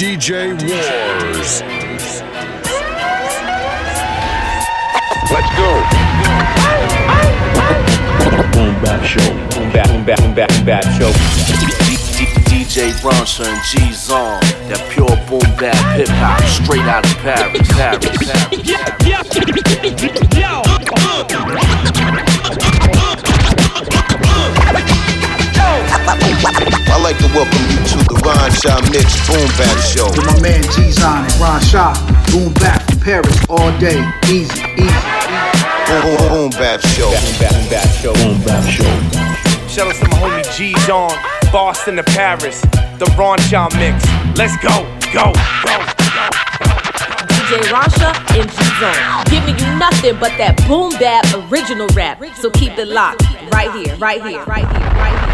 DJ Wars. Let's go. Boom bap show. Boom bap, boom bap, boom bap, boom bap show. DJ Bronson and G-Zon, that pure boom bap hip hop, straight out of Paris, Paris, I'd like to welcome you to the Ronsha Mix Boom Bap Show. With my man G-Zon and Ronsha. Boom back from Paris all day. Easy, easy. Boom, boom, boom Bap Show. Boom bap, boom bap show. Boom bap show. Shout out to my homie G-Zon Boston to Paris, the Ronsha mix. Let's go, go, go. DJ Ronsha and G-Zon. Giving you nothing but that boom bap original rap. So keep it locked right here, right here, right here, right here.